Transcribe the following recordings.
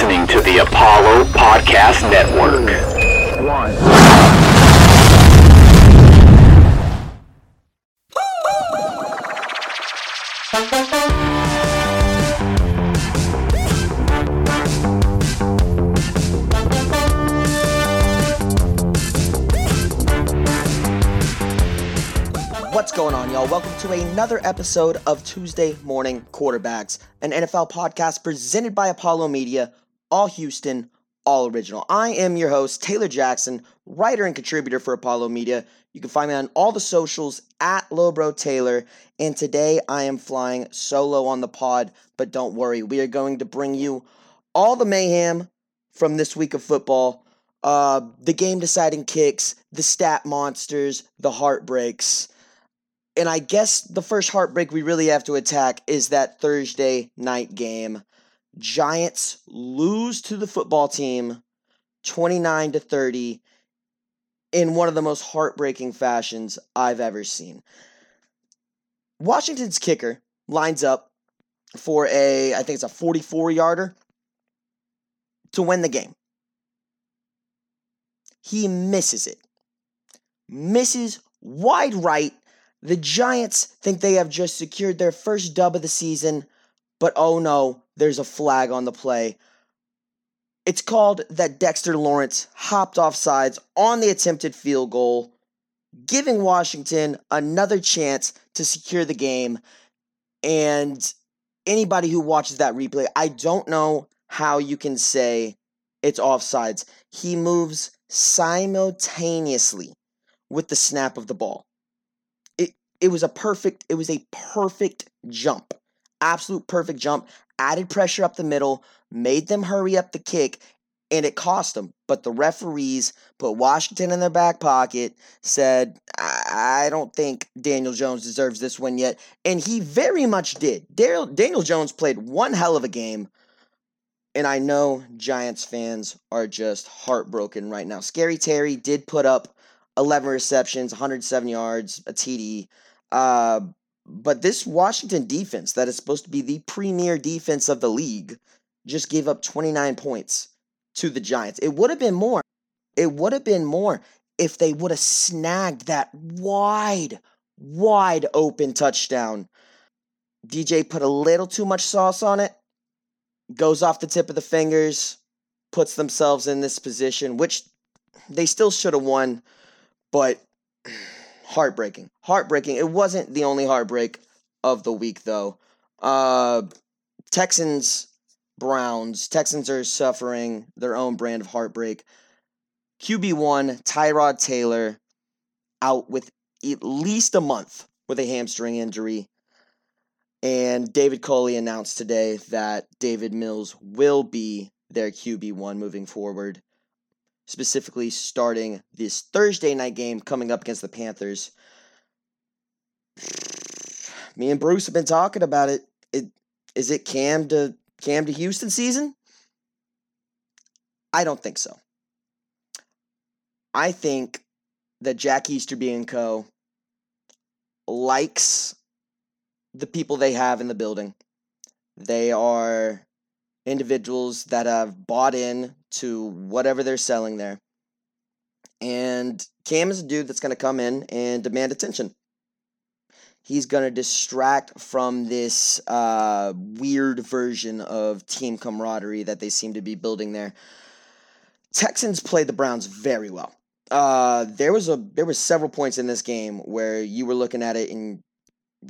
listening to the Apollo Podcast Network. What's going on, y'all? Welcome to another episode of Tuesday Morning Quarterbacks, an NFL podcast presented by Apollo Media, all Houston, all original. I am your host, Taylor Jackson, writer and contributor for Apollo Media. You can find me on all the socials at Lowbro Taylor, and today I am flying solo on the pod, but don't worry, we are going to bring you all the mayhem from this week of football. Uh, the game deciding kicks, the stat monsters, the heartbreaks and I guess the first heartbreak we really have to attack is that Thursday night game. Giants lose to the football team 29 to 30 in one of the most heartbreaking fashions I've ever seen. Washington's kicker lines up for a I think it's a 44 yarder to win the game. He misses it. Misses wide right the Giants think they have just secured their first dub of the season, but oh no, there's a flag on the play. It's called that Dexter Lawrence hopped off sides on the attempted field goal, giving Washington another chance to secure the game. And anybody who watches that replay, I don't know how you can say it's offsides. He moves simultaneously with the snap of the ball it was a perfect it was a perfect jump absolute perfect jump added pressure up the middle made them hurry up the kick and it cost them but the referees put washington in their back pocket said i don't think daniel jones deserves this win yet. And he very much did. Daniel jones played one hell of a game. And i know giants fans are just heartbroken right now. Scary terry did put up 11 receptions 107 yards a td uh, but this Washington defense, that is supposed to be the premier defense of the league, just gave up 29 points to the Giants. It would have been more. It would have been more if they would have snagged that wide, wide open touchdown. DJ put a little too much sauce on it, goes off the tip of the fingers, puts themselves in this position, which they still should have won, but heartbreaking. Heartbreaking. It wasn't the only heartbreak of the week, though. Uh, Texans, Browns. Texans are suffering their own brand of heartbreak. QB1, Tyrod Taylor, out with at least a month with a hamstring injury. And David Culley announced today that Davis Mills will be their QB1 moving forward specifically starting this Thursday night game coming up against the Panthers. Me and Bruce have been talking about it. It is it Cam to Cam to Houston season? I don't think so. I think that Jack Easterby and Co. likes the people they have in the building. They are individuals that have bought in to whatever they're selling there. And Cam is a dude that's going to come in and demand attention. He's going to distract from this uh, weird version of team camaraderie that they seem to be building there. Texans played the Browns very well. Uh, there was a there was several points in this game where you were looking at it and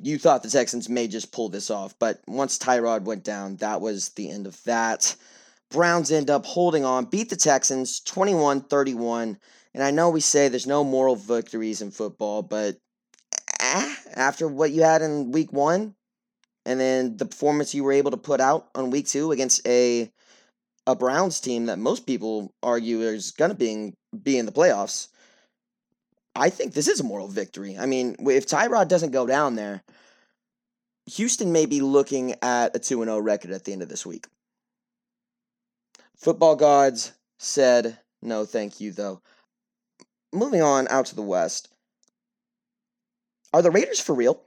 you thought the Texans may just pull this off, but once Tyrod went down, that was the end of that. Browns end up holding on, beat the Texans 21 31. And I know we say there's no moral victories in football, but eh, after what you had in week one, and then the performance you were able to put out on week two against a a Browns team that most people argue is going to be, be in the playoffs, I think this is a moral victory. I mean, if Tyrod doesn't go down there, Houston may be looking at a 2 0 record at the end of this week. Football gods said no thank you, though. Moving on out to the West. Are the Raiders for real?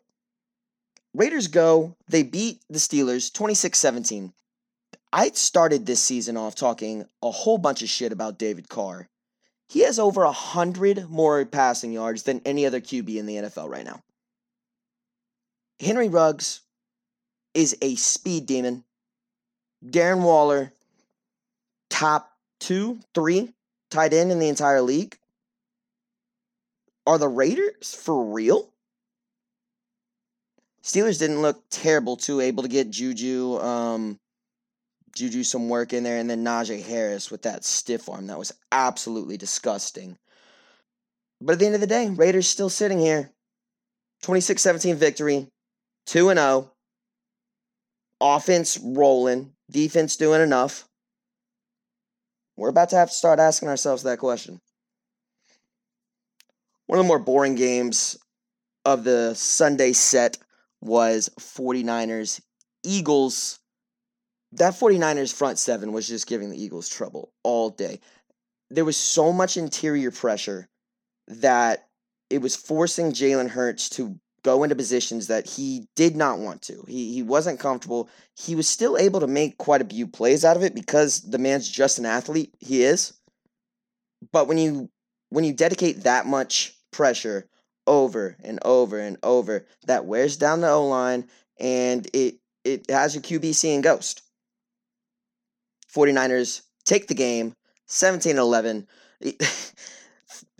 Raiders go, they beat the Steelers 26 17. I started this season off talking a whole bunch of shit about David Carr. He has over a hundred more passing yards than any other QB in the NFL right now. Henry Ruggs is a speed demon. Darren Waller, top two, three tight end in the entire league. Are the Raiders for real? Steelers didn't look terrible too, able to get Juju, um, Juju some work in there, and then Najee Harris with that stiff arm. That was absolutely disgusting. But at the end of the day, Raiders still sitting here. 26 17 victory, 2 0. Offense rolling, defense doing enough. We're about to have to start asking ourselves that question. One of the more boring games of the Sunday set was 49ers Eagles. That 49ers front seven was just giving the Eagles trouble all day. There was so much interior pressure that it was forcing Jalen Hurts to go into positions that he did not want to. He he wasn't comfortable. He was still able to make quite a few plays out of it because the man's just an athlete. He is. But when you when you dedicate that much pressure over and over and over, that wears down the O line and it it has your QB seeing ghost. 49ers take the game 17 11.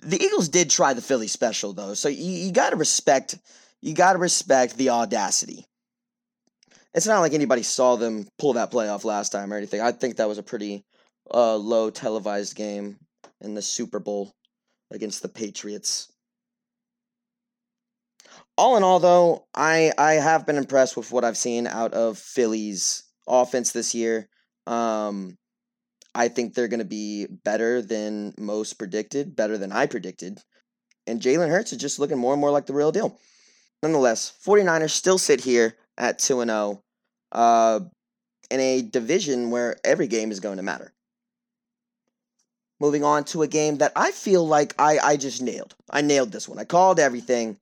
The Eagles did try the Philly special though, so you, you got to respect you got to respect the audacity. It's not like anybody saw them pull that play off last time or anything. I think that was a pretty uh, low televised game in the Super Bowl against the Patriots. All in all, though, I I have been impressed with what I've seen out of Philly's offense this year. Um, I think they're going to be better than most predicted, better than I predicted. And Jalen Hurts is just looking more and more like the real deal. Nonetheless, 49ers still sit here at 2 and 0 uh, in a division where every game is going to matter. Moving on to a game that I feel like I, I just nailed. I nailed this one. I called everything.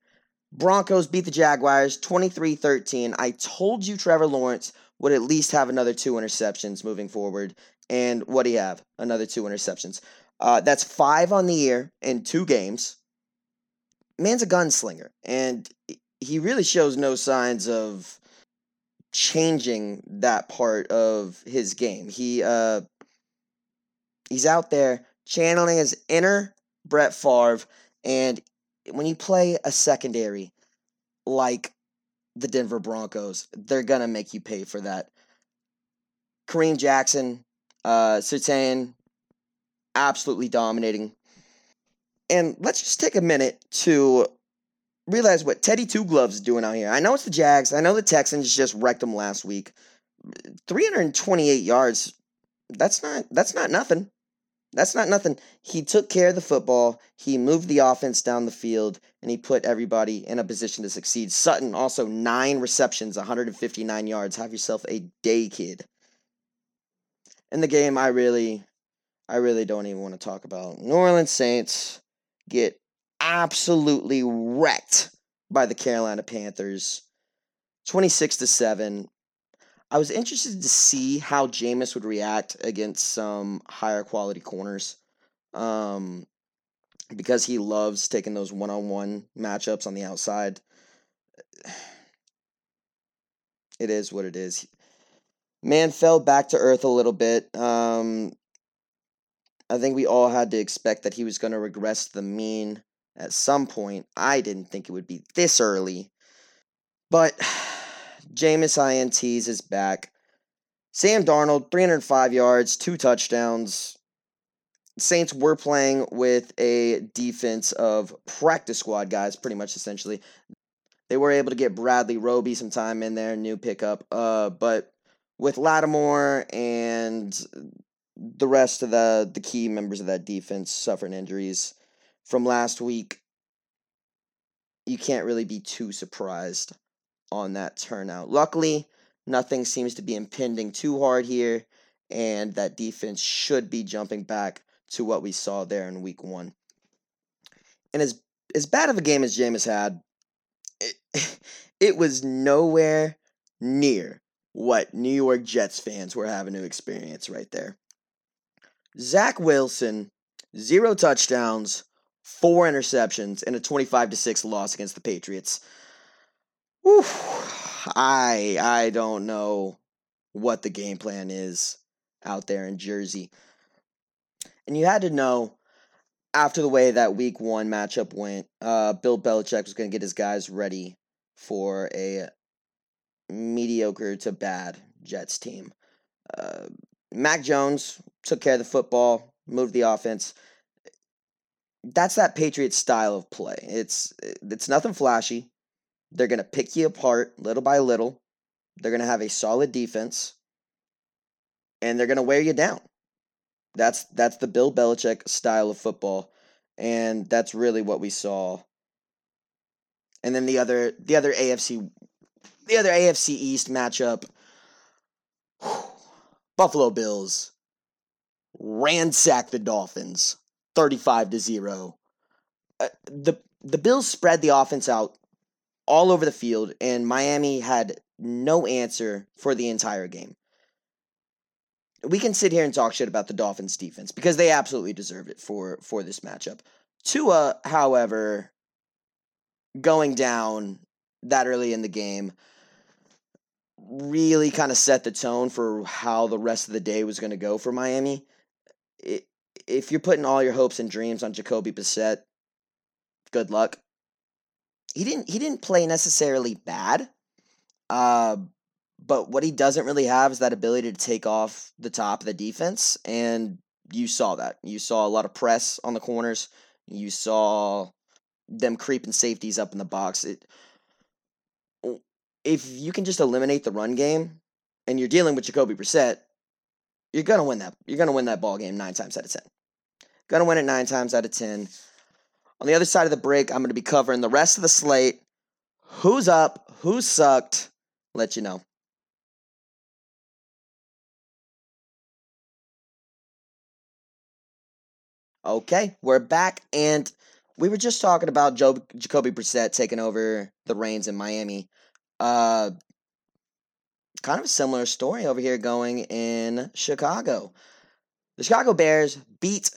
Broncos beat the Jaguars 23 13. I told you Trevor Lawrence would at least have another two interceptions moving forward. And what do you have? Another two interceptions. Uh, that's five on the year in two games. Man's a gunslinger, and he really shows no signs of changing that part of his game. He uh, he's out there channeling his inner Brett Favre, and when you play a secondary like the Denver Broncos, they're gonna make you pay for that. Kareem Jackson, uh, Surtain, absolutely dominating. And let's just take a minute to realize what Teddy Two Gloves is doing out here. I know it's the Jags. I know the Texans just wrecked them last week. 328 yards. That's not that's not nothing. That's not nothing. He took care of the football. He moved the offense down the field and he put everybody in a position to succeed. Sutton also 9 receptions, 159 yards. Have yourself a day, kid. In the game I really I really don't even want to talk about. New Orleans Saints get absolutely wrecked by the Carolina Panthers. 26 to 7. I was interested to see how Jameis would react against some higher quality corners. Um, because he loves taking those one on one matchups on the outside. It is what it is. Man fell back to earth a little bit. Um, I think we all had to expect that he was going to regress the mean at some point. I didn't think it would be this early. But Jameis INTs is back. Sam Darnold, 305 yards, two touchdowns. Saints were playing with a defense of practice squad guys, pretty much essentially. They were able to get Bradley Roby some time in there, new pickup. Uh, but with Lattimore and the rest of the the key members of that defense suffering injuries, from last week, you can't really be too surprised on that turnout. Luckily, nothing seems to be impending too hard here, and that defense should be jumping back to what we saw there in week one. And as as bad of a game as Jameis had, it, it was nowhere near what New York Jets fans were having to experience right there. Zach Wilson, zero touchdowns, four interceptions, and a 25 to 6 loss against the Patriots. Whew, I I don't know what the game plan is out there in Jersey. And you had to know after the way that week one matchup went, uh, Bill Belichick was going to get his guys ready for a mediocre to bad Jets team. Uh, Mac Jones took care of the football, moved the offense. That's that Patriots style of play. It's eh, it's nothing flashy. They're going to pick you apart little by little. They're going to have a solid defense and they're going to wear you down. That's that's the Bill Belichick style of football and that's really what we saw. And then the other the other AFC the other AFC East matchup Buffalo Bills ransack the Dolphins 35 to 0. Uh, the the Bills spread the offense out all over the field and Miami had no answer for the entire game. We can sit here and talk shit about the Dolphins defense because they absolutely deserve it for for this matchup. Tua, however, going down that early in the game really kind of set the tone for how the rest of the day was going to go for Miami. It, if you're putting all your hopes and dreams on Jacoby Brissett, good luck. He didn't he didn't play necessarily bad. Uh, but what he doesn't really have is that ability to take off the top of the defense and you saw that. You saw a lot of press on the corners. You saw them creeping safeties up in the box. It if you can just eliminate the run game and you're dealing with Jacoby Brissett, you're gonna win that. You're gonna win that ball game nine times out of ten. Gonna win it nine times out of ten. On the other side of the break, I'm gonna be covering the rest of the slate. Who's up? Who sucked? Let you know. Okay, we're back, and we were just talking about Joe Jacoby Brissett taking over the reins in Miami. Uh, kind of a similar story over here going in Chicago. The Chicago Bears beat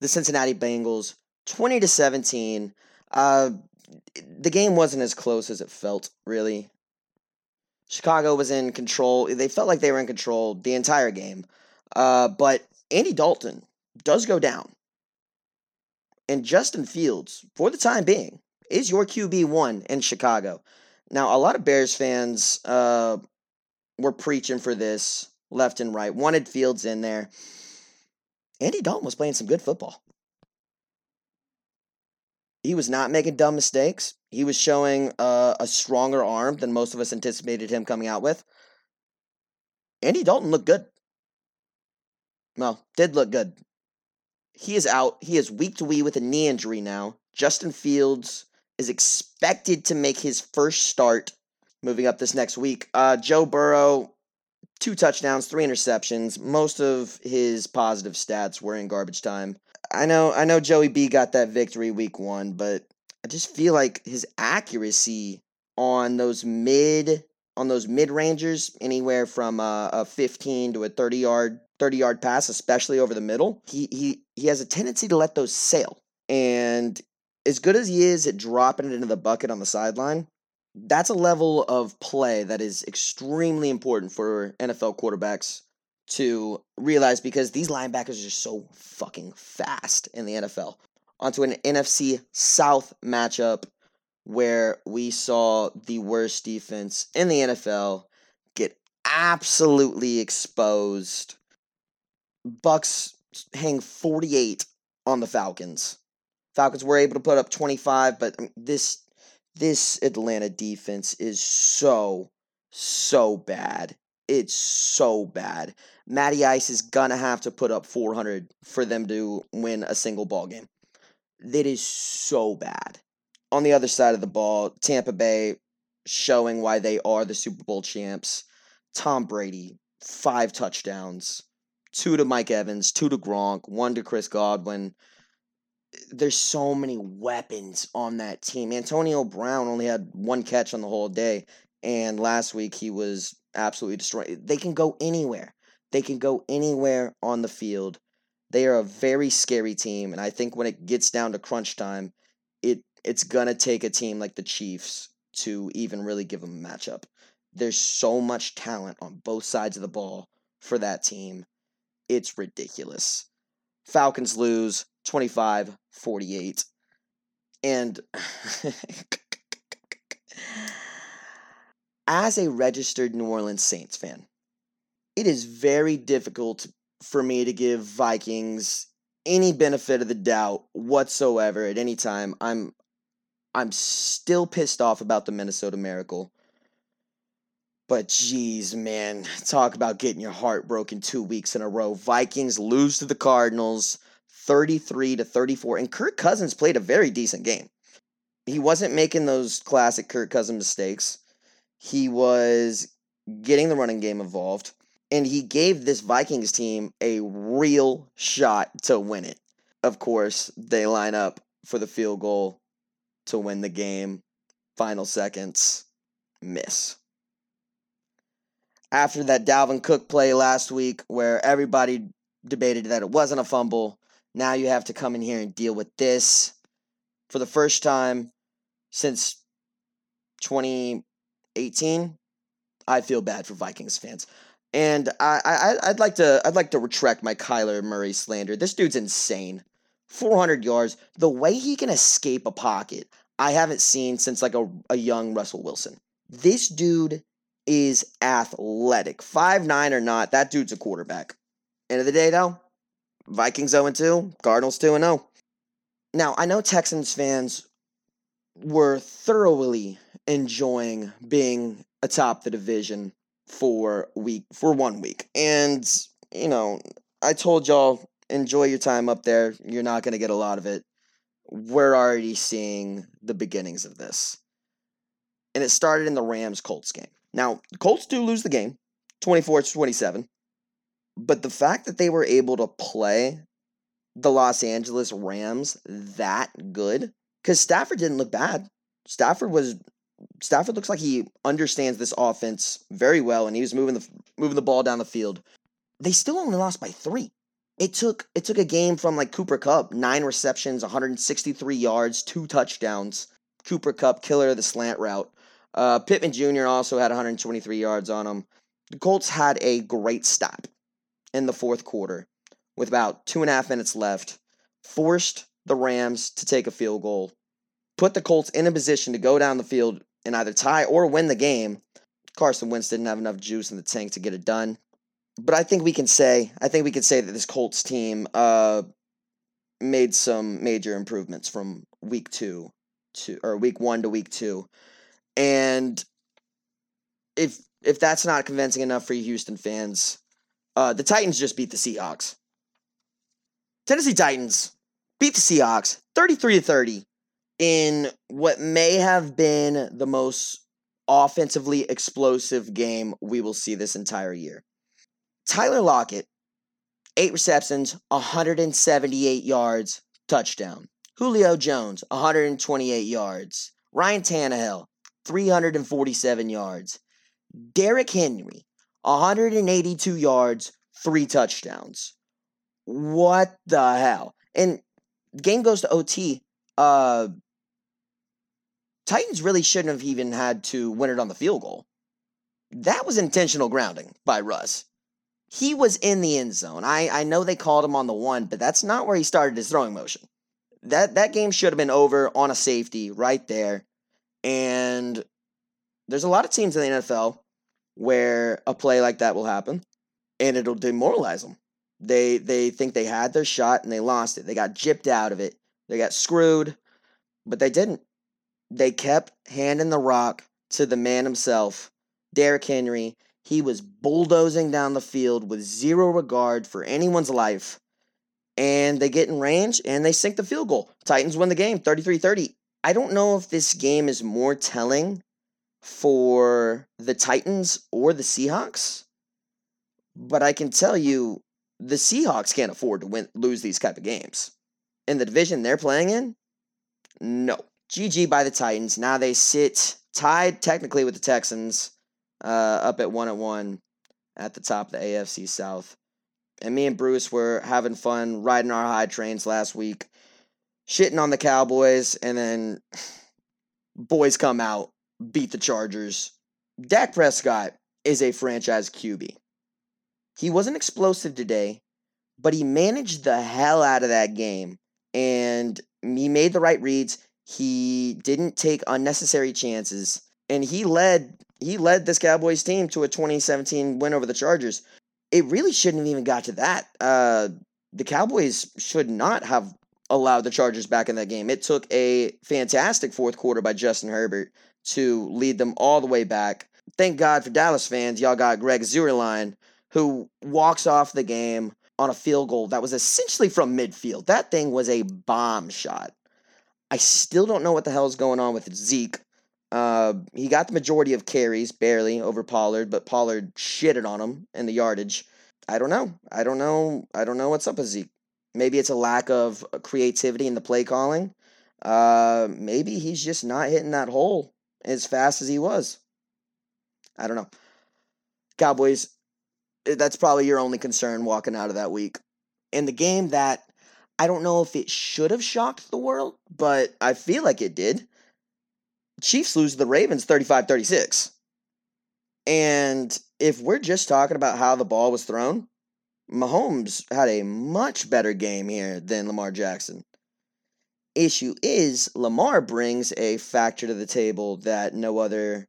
the Cincinnati Bengals 20 to 17. Uh, the game wasn't as close as it felt, really. Chicago was in control. They felt like they were in control the entire game. Uh, but Andy Dalton does go down. And Justin Fields, for the time being, is your QB1 in Chicago. Now, a lot of Bears fans uh, were preaching for this left and right, wanted Fields in there. Andy Dalton was playing some good football. He was not making dumb mistakes. He was showing uh, a stronger arm than most of us anticipated him coming out with. Andy Dalton looked good. Well, did look good. He is out. He is week to week with a knee injury now. Justin Fields is expected to make his first start moving up this next week. Uh, Joe Burrow, two touchdowns, three interceptions. Most of his positive stats were in garbage time. I know, I know, Joey B got that victory week one, but I just feel like his accuracy on those mid on those mid rangers, anywhere from a, a 15 to a 30 yard 30 yard pass, especially over the middle, he he he has a tendency to let those sail. And as good as he is at dropping it into the bucket on the sideline, that's a level of play that is extremely important for NFL quarterbacks to realize because these linebackers are so fucking fast in the NFL. Onto an NFC South matchup where we saw the worst defense in the NFL get absolutely exposed. Bucks hang 48 on the Falcons. Falcons were able to put up 25, but this this Atlanta defense is so so bad. It's so bad. Matty Ice is gonna have to put up 400 for them to win a single ball game. That is so bad on the other side of the ball, Tampa Bay showing why they are the Super Bowl champs. Tom Brady, five touchdowns, two to Mike Evans, two to Gronk, one to Chris Godwin. There's so many weapons on that team. Antonio Brown only had one catch on the whole day, and last week he was absolutely destroy. They can go anywhere. They can go anywhere on the field. They are a very scary team, and I think when it gets down to crunch time, it it's gonna take a team like the Chiefs to even really give them a matchup. There's so much talent on both sides of the ball for that team. It's ridiculous. Falcons lose 25 48. And as a registered New Orleans Saints fan, it is very difficult for me to give Vikings any benefit of the doubt whatsoever at any time. I'm I'm still pissed off about the Minnesota Miracle. But geez, man, talk about getting your heart broken two weeks in a row. Vikings lose to the Cardinals 33 to 34, and Kirk Cousins played a very decent game. He wasn't making those classic Kirk Cousins mistakes. He was getting the running game involved, and he gave this Vikings team a real shot to win it. Of course, they line up for the field goal to win the game. Final seconds, miss after that Dalvin Cook play last week where everybody debated that it wasn't a fumble. Now you have to come in here and deal with this for the first time since 2018. I feel bad for Vikings fans. And I, I I'd like to I'd like to retract my Kyler Murray slander. This dude's insane. 400 yards. The way he can escape a pocket, I haven't seen since like a, a young Russell Wilson. This dude is athletic. Five nine or not, that dude's a quarterback. End of the day, though, Vikings 0 2, Cardinals 2 0. Now, I know Texans fans were thoroughly enjoying being atop the division for week for one week. And, you know, I told y'all enjoy your time up there. You're not going to get a lot of it. We're already seeing the beginnings of this. And it started in the Rams Colts game. Now, Colts do lose the game, 24 to 27. But the fact that they were able to play the Los Angeles Rams that good, because Stafford didn't look bad. Stafford was Stafford looks like he understands this offense very well, and he was moving the moving the ball down the field. They still only lost by three. It took it took a game from like Cooper Kupp, nine receptions, 163 yards, two touchdowns. Cooper Kupp, killer of the slant route. Uh, Pittman Jr. also had 123 yards on him. The Colts had a great stop in the fourth quarter with about two and a half minutes left, forced the Rams to take a field goal, put the Colts in a position to go down the field and either tie or win the game. Carson Wentz didn't have enough juice in the tank to get it done. But I think we can say, I think we can say that this Colts team uh, made some major improvements from week two to or week one to week two. And if if that's not convincing enough for you Houston fans, uh, the Titans just beat the Seahawks. Tennessee Titans beat the Seahawks 33 to 30 in what may have been the most offensively explosive game we will see this entire year. Tyler Lockett, eight receptions, 178 yards, touchdown. Julio Jones, 128 yards. Ryan Tannehill, 347 yards. Derrick Henry, 182 yards, three touchdowns. What the hell? And game goes to OT. Uh, Titans really shouldn't have even had to win it on the field goal. That was intentional grounding by Russ. He was in the end zone. I, I know they called him on the one, but that's not where he started his throwing motion. That that game should have been over on a safety right there. And there's a lot of teams in the NFL where a play like that will happen and it'll demoralize them. They they think they had their shot and they lost it. They got gypped out of it. They got screwed, but they didn't. They kept handing the rock to the man himself, Derrick Henry. He was bulldozing down the field with zero regard for anyone's life. And they get in range and they sink the field goal. Titans win the game 33 30. I don't know if this game is more telling for the Titans or the Seahawks, but I can tell you the Seahawks can't afford to win lose these type of games. In the division they're playing in, no. GG by the Titans. Now they sit tied technically with the Texans uh, up at one at one at the top of the AFC South. And me and Bruce were having fun riding our high trains last week, shitting on the Cowboys, and then boys come out, beat the Chargers. Dak Prescott is a franchise QB. He wasn't explosive today, but he managed the hell out of that game and he made the right reads. He didn't take unnecessary chances and he led he led this Cowboys team to a 2017 win over the Chargers. It really shouldn't have even got to that. Uh, the Cowboys should not have allowed the Chargers back in that game. It took a fantastic fourth quarter by Justin Herbert to lead them all the way back. Thank God for Dallas fans, y'all got Greg Zuerlein, who walks off the game on a field goal that was essentially from midfield. That thing was a bomb shot. I still don't know what the hell is going on with Zeke. Uh, he got the majority of carries, barely over Pollard, but Pollard shitted on him in the yardage. I don't know. I don't know. I don't know what's up with Zeke. Maybe it's a lack of creativity in the play calling. Uh, maybe he's just not hitting that hole as fast as he was. I don't know. Cowboys, eh, that's probably your only concern walking out of that week. In the game that I don't know if it should have shocked the world, but I feel like it did. Chiefs lose the Ravens 35 36. And if we're just talking about how the ball was thrown, Mahomes had a much better game here than Lamar Jackson. Issue is, Lamar brings a factor to the table that no other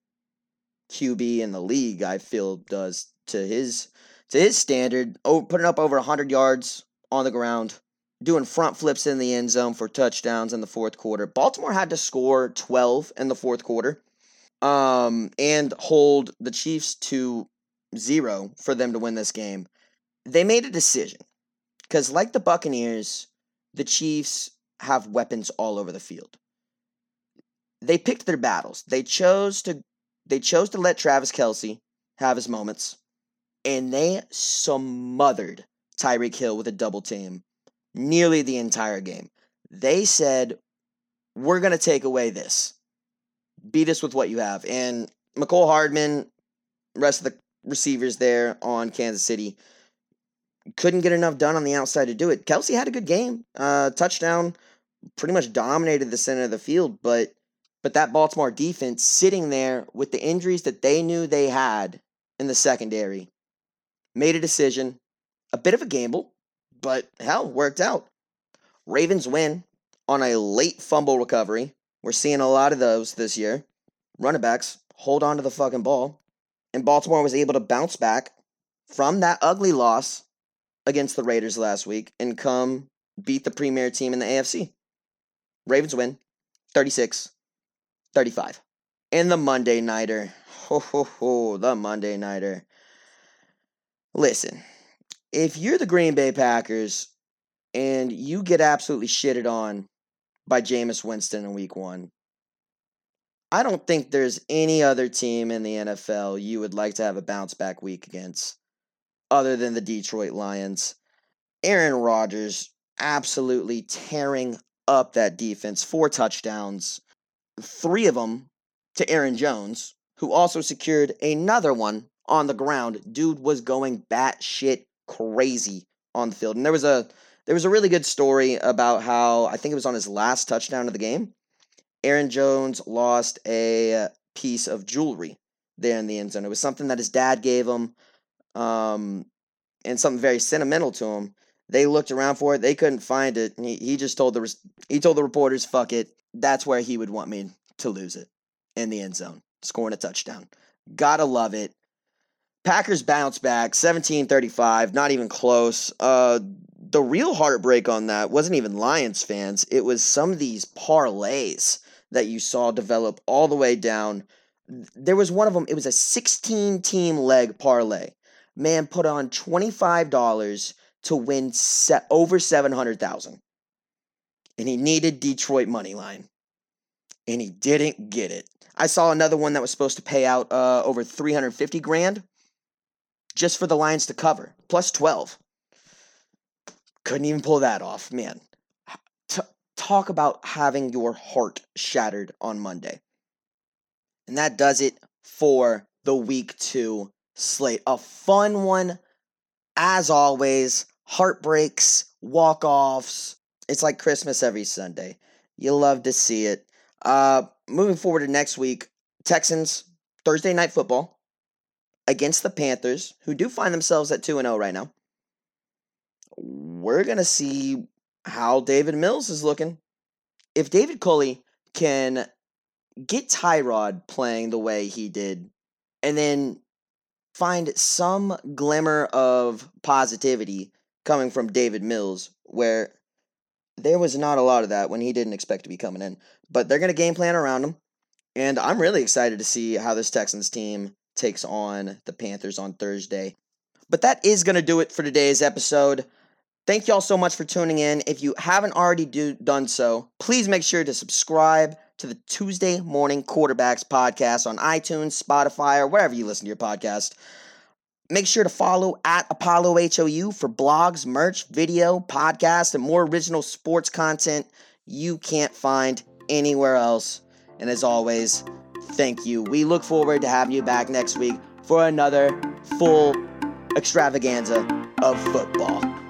QB in the league, I feel, does to his to his standard. Oh, putting up over 100 yards on the ground, doing front flips in the end zone for touchdowns in the fourth quarter. Baltimore had to score 12 in the fourth quarter um, and hold the Chiefs to zero for them to win this game. They made a decision because, like the Buccaneers, the Chiefs have weapons all over the field. They picked their battles. They chose to they chose to let Travis Kelce have his moments, and they smothered Tyreek Hill with a double team nearly the entire game. They said, We're to take away this. Beat us with what you have. And Mecole Hardman, rest of the receivers there on Kansas City, couldn't get enough done on the outside to do it. Kelce had a good game. Uh, touchdown, pretty much dominated the center of the field, but but that Baltimore defense sitting there with the injuries that they knew they had in the secondary made a decision, a bit of a gamble, but hell, worked out. Ravens win on a late fumble recovery. We're seeing a lot of those this year. Running backs hold on to the fucking ball. And Baltimore was able to bounce back from that ugly loss against the Raiders last week and come beat the premier team in the AFC. Ravens win 36 35. And the Monday Nighter. Ho, ho, ho, the Monday Nighter. Listen, if you're the Green Bay Packers and you get absolutely shitted on by Jameis Winston in week one, I don't think there's any other team in the NFL you would like to have a bounce back week against other than the Detroit Lions. Aaron Rodgers absolutely tearing up that defense. Four touchdowns, three of them to Aaron Jones, who also secured another one on the ground. Dude was going batshit crazy on the field. And there was a there was a really good story about how I think it was on his last touchdown of the game. Aaron Jones lost a piece of jewelry there in the end zone. It was something that his dad gave him, um, and something very sentimental to him. They looked around for it. They couldn't find it. He, he just told the he told the reporters, "Fuck it." That's where he would want me to lose it in the end zone, scoring a touchdown. Gotta love it. Packers bounce back 17-35, not even close. Uh, the real heartbreak on that wasn't even Lions fans. It was some of these parlays that you saw develop all the way down. There was one of them, it was a 16 team leg parlay. Man put on $25 to win se- over 700,000. And he needed Detroit money line. And he didn't get it. I saw another one that was supposed to pay out uh, over 350 grand just for the Lions to cover, plus 12. Couldn't even pull that off, man. T- talk about having your heart shattered on Monday. And that does it for the week two slate. A fun one, as always. Heartbreaks, walk offs. It's like Christmas every Sunday. You love to see it. Uh, moving forward to next week, Texans, Thursday night football against the Panthers, who do find themselves at 2 0 right now. We're going to see how Davis Mills is looking. If David Culley can get Tyrod playing the way he did, and then find some glimmer of positivity coming from Davis Mills, where there was not a lot of that when he didn't expect to be coming in. But they're going to game plan around him. And I'm really excited to see how this Texans team takes on the Panthers on Thursday. But that is going to do it for today's episode. Thank y'all so much for tuning in. If you haven't already do, done so, please make sure to subscribe to the Tuesday Morning Quarterbacks podcast on iTunes, Spotify, or wherever you listen to your podcast. Make sure to follow at Apollo HOU for blogs, merch, video, podcast, and more original sports content you can't find anywhere else. And as always, thank you. We look forward to having you back next week for another full extravaganza of football.